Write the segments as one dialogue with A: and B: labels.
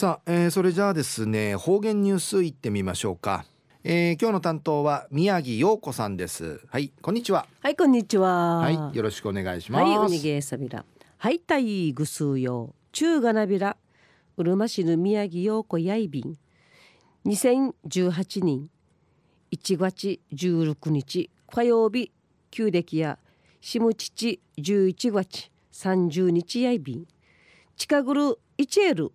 A: さあ、えー、それじゃあですね方言ニュースいってみましょうか、えー、今日の担当は宮城陽子さんです。はいこんにちは。
B: はいこんにちは。
A: はいよろしくお願いします。
B: はいおにげさびらはいたいぐすうよ中がなびら。うるま市の宮城陽子やいびん。2018年1月16日火曜日旧暦や。下父11月30日やいびん。近ぐるいちえる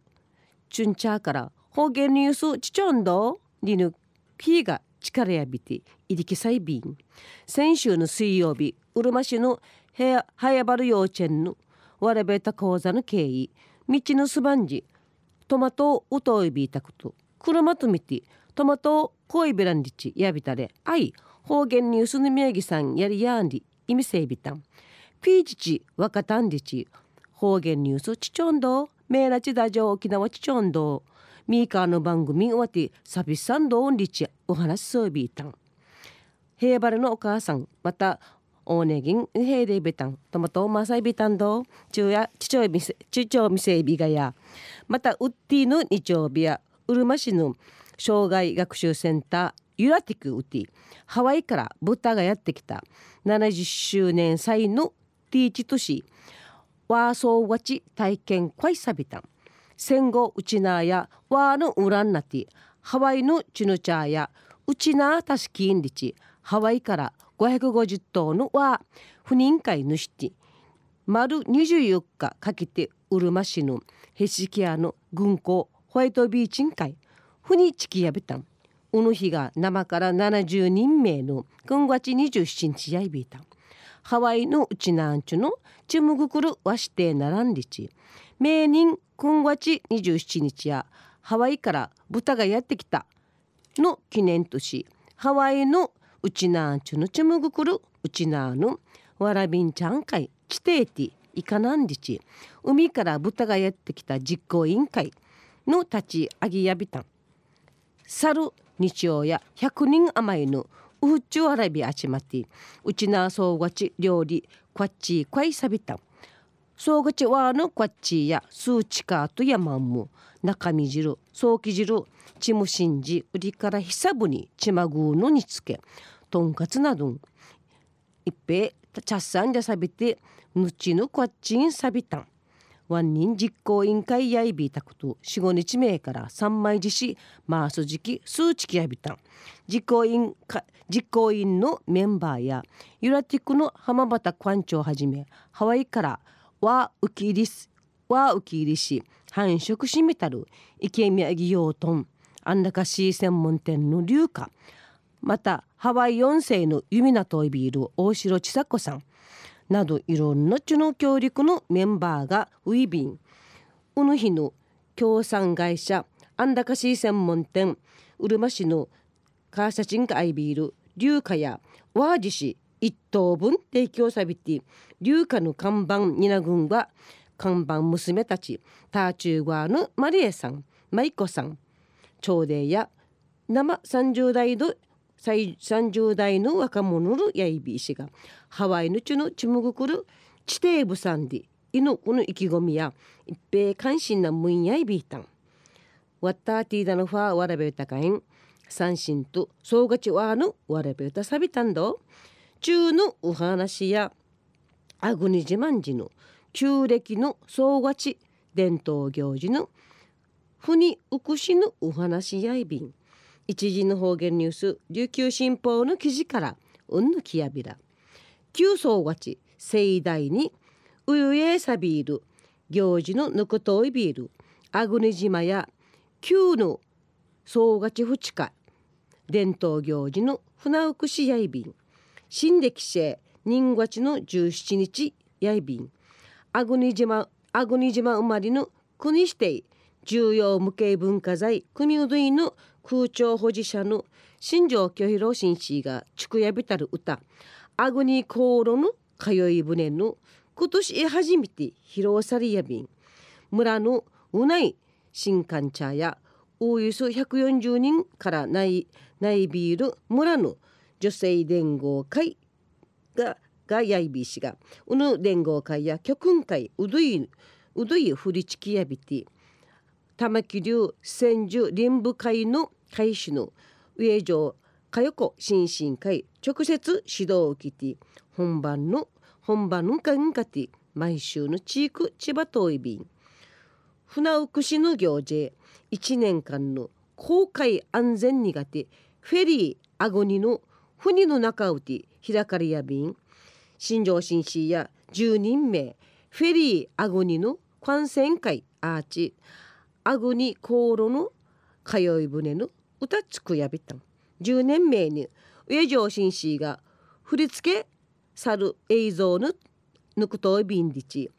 B: チュンチャーから方言ニュースちちょんどにぬ日が力やびていりきさいびん。先週の水曜日うるま市のはやばる幼稚園のわれべた講座の経緯。道のすばんじトマトをうといびいたこと。車と見てトマトを恋ベランリチやびたれ。あい方言ニュースの宮城さんやりやんり意味せいびたん。ピーチチ若たんりち方言ニュースちちょんどメーラチダジョ沖縄ちちょんどミーカーの番組終わってサビサンドオンリチお話しそうびいたん。平原のお母さんまたおねぎんへいでべたん。トマトマサイビタンド中や父親店父親店ビガや。またウッディの日曜日やうるま市の障害学習センターユラティクウティ。ハワイから豚がやってきた。70周年祭のティーチ都市ワーソーワチ体験会イサビタン。戦後ウチナーやワーのウランナティハワイのチヌチャーやウチナータスキンリチハワイから550頭のワー不認会主ティ丸24日かけてうるま市のヘシキアの軍港ホワイトビーチン会ふにチキやべたん。うぬ日が生から70人名の今月27日やいびいたハワイのうちなんちゅのちむぐくるわしてならんりち。名人今月27日やハワイから豚がやってきた。の記念としハワイのうちなんちゅのちむぐくるうちなの。わらびんちゃん会。地底ティイカナンリチ海から豚がやってきた実行委員会。の立ち上げやびたん。猿日曜や100人余りのウフチュアラビアチマティうちなそうがち料理クワッチークワイサビタンそうがちわのクワッチーやスーチカーとやまんむ中身汁ソーキ汁チムシンジ売りから久ぶにちまぐうの煮つけとんかつなどん。一平チャッサンじゃさびてぬちのクワッチンサビタンワンニン実行委員会やいびたこと四五日目から三枚実施マース時期数値きやびた。ん実行委員実行委員のメンバーやユラティックの浜端館長をはじめハワイからワウキリスワーウキリし繁殖しみたる池宮城用トンあんだかし専門店の流花またハワイ4世のユミナトイビール大城千佐子さん。などいろんな地の協力のメンバーがウィビン。うぬ日の協賛会社アンダカシー専門店うるま市のカーシャチンカアイビール龍華やワージ市一等分提供さびて龍華の看板ニナ軍は看板娘たちターチューガーのマリエさんマイコさん朝礼や生30代の30代の若者のやいびいしがハワイのちのちむぐくる地底部さんでいのこの意気込みや一平関心なむんやいびいたん。わったティーダのファーわらべたかん三心とそうがちわのわらべたさびたんど。中のお話やあぐに自慢じの旧暦の総がち伝統行事のふにうくしのお話やいびん。一時の方言ニュース琉球新報の記事からうんぬきやびら。旧総勝ち盛大にうゆえさビール行事のぬくといビールあぐね島や旧の総勝ちふちか伝統行事の船浮くしやいびん新暦生人月の17日やいびんあぐね島あぐね島生まれの国指定重要無形文化財組うどいの空調保持者の新庄清弘紳士がちくやびたる歌。アグニコーロの通い船の今年初めて披露されやびん。村のうない新館茶やおよそ140人からないないビール村の女性連合会ががやいびしがうぬ連合会や極運会うどいうどい振りちきやびて玉木流千住林部会の会主の上条佳代子新進会直接指導を受けて本番の本番のかんかて毎週の地域千葉遠い便船浮しの行事1年間の公開安全苦手フェリーアゴニの船の中うて開かれや便新庄紳士や10人名フェリーアゴニの観戦会アーチ。アゴニ航路の通い船の歌つくやびたん。10年目に上城紳士が振り付け去る映像のぬくといびんりち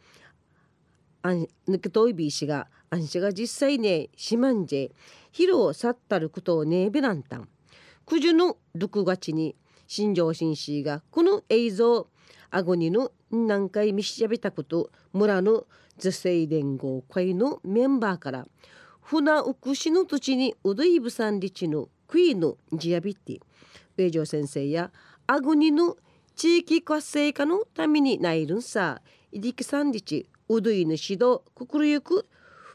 B: ぬくといびしがあんしが実際ねしまんじえ披露去ったることをねべらんたん。九十の6月に新庄紳士がこの映像あごにの何回見しゃべたこと村の女性連合会のメンバーから船浮くしの土地にうどいぶさんりちのクイーのジアビッティ。上条先生やアグニの地域活性化のためにないるんさ。いりきさんりちうどいの指導くくるゆく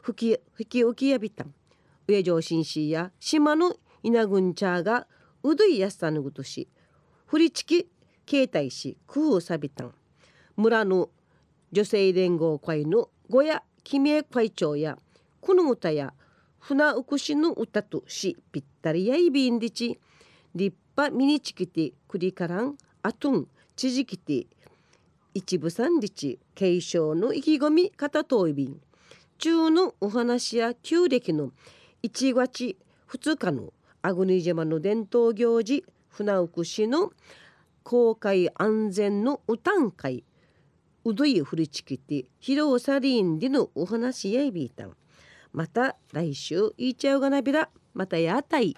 B: 吹き吹き浮きやびた。上条紳士や島の稲群茶がうどいやさぬぐとし振りちき携帯し工夫さびたん。村の女性連合会の小屋記名会長やこの歌や船浮くしの歌としぴったりやいびんりち立派ミニチキティクリカランアトンチジキティ一部三日継承の意気込み方といびん。中のお話や旧暦の1月2日のアグニ島の伝統行事船浮くしの公開安全の歌ん会うどいふりちきて披露さりんでのお話やいびいたん。また来週いいちゃうがなびらまたやたい。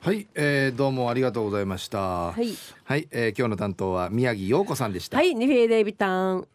A: はい、えー、どうもありがとうございました。
B: はい、
A: はい、えー、今日の担当は宮城陽子さんでした。
B: はい、ニフェーデビタン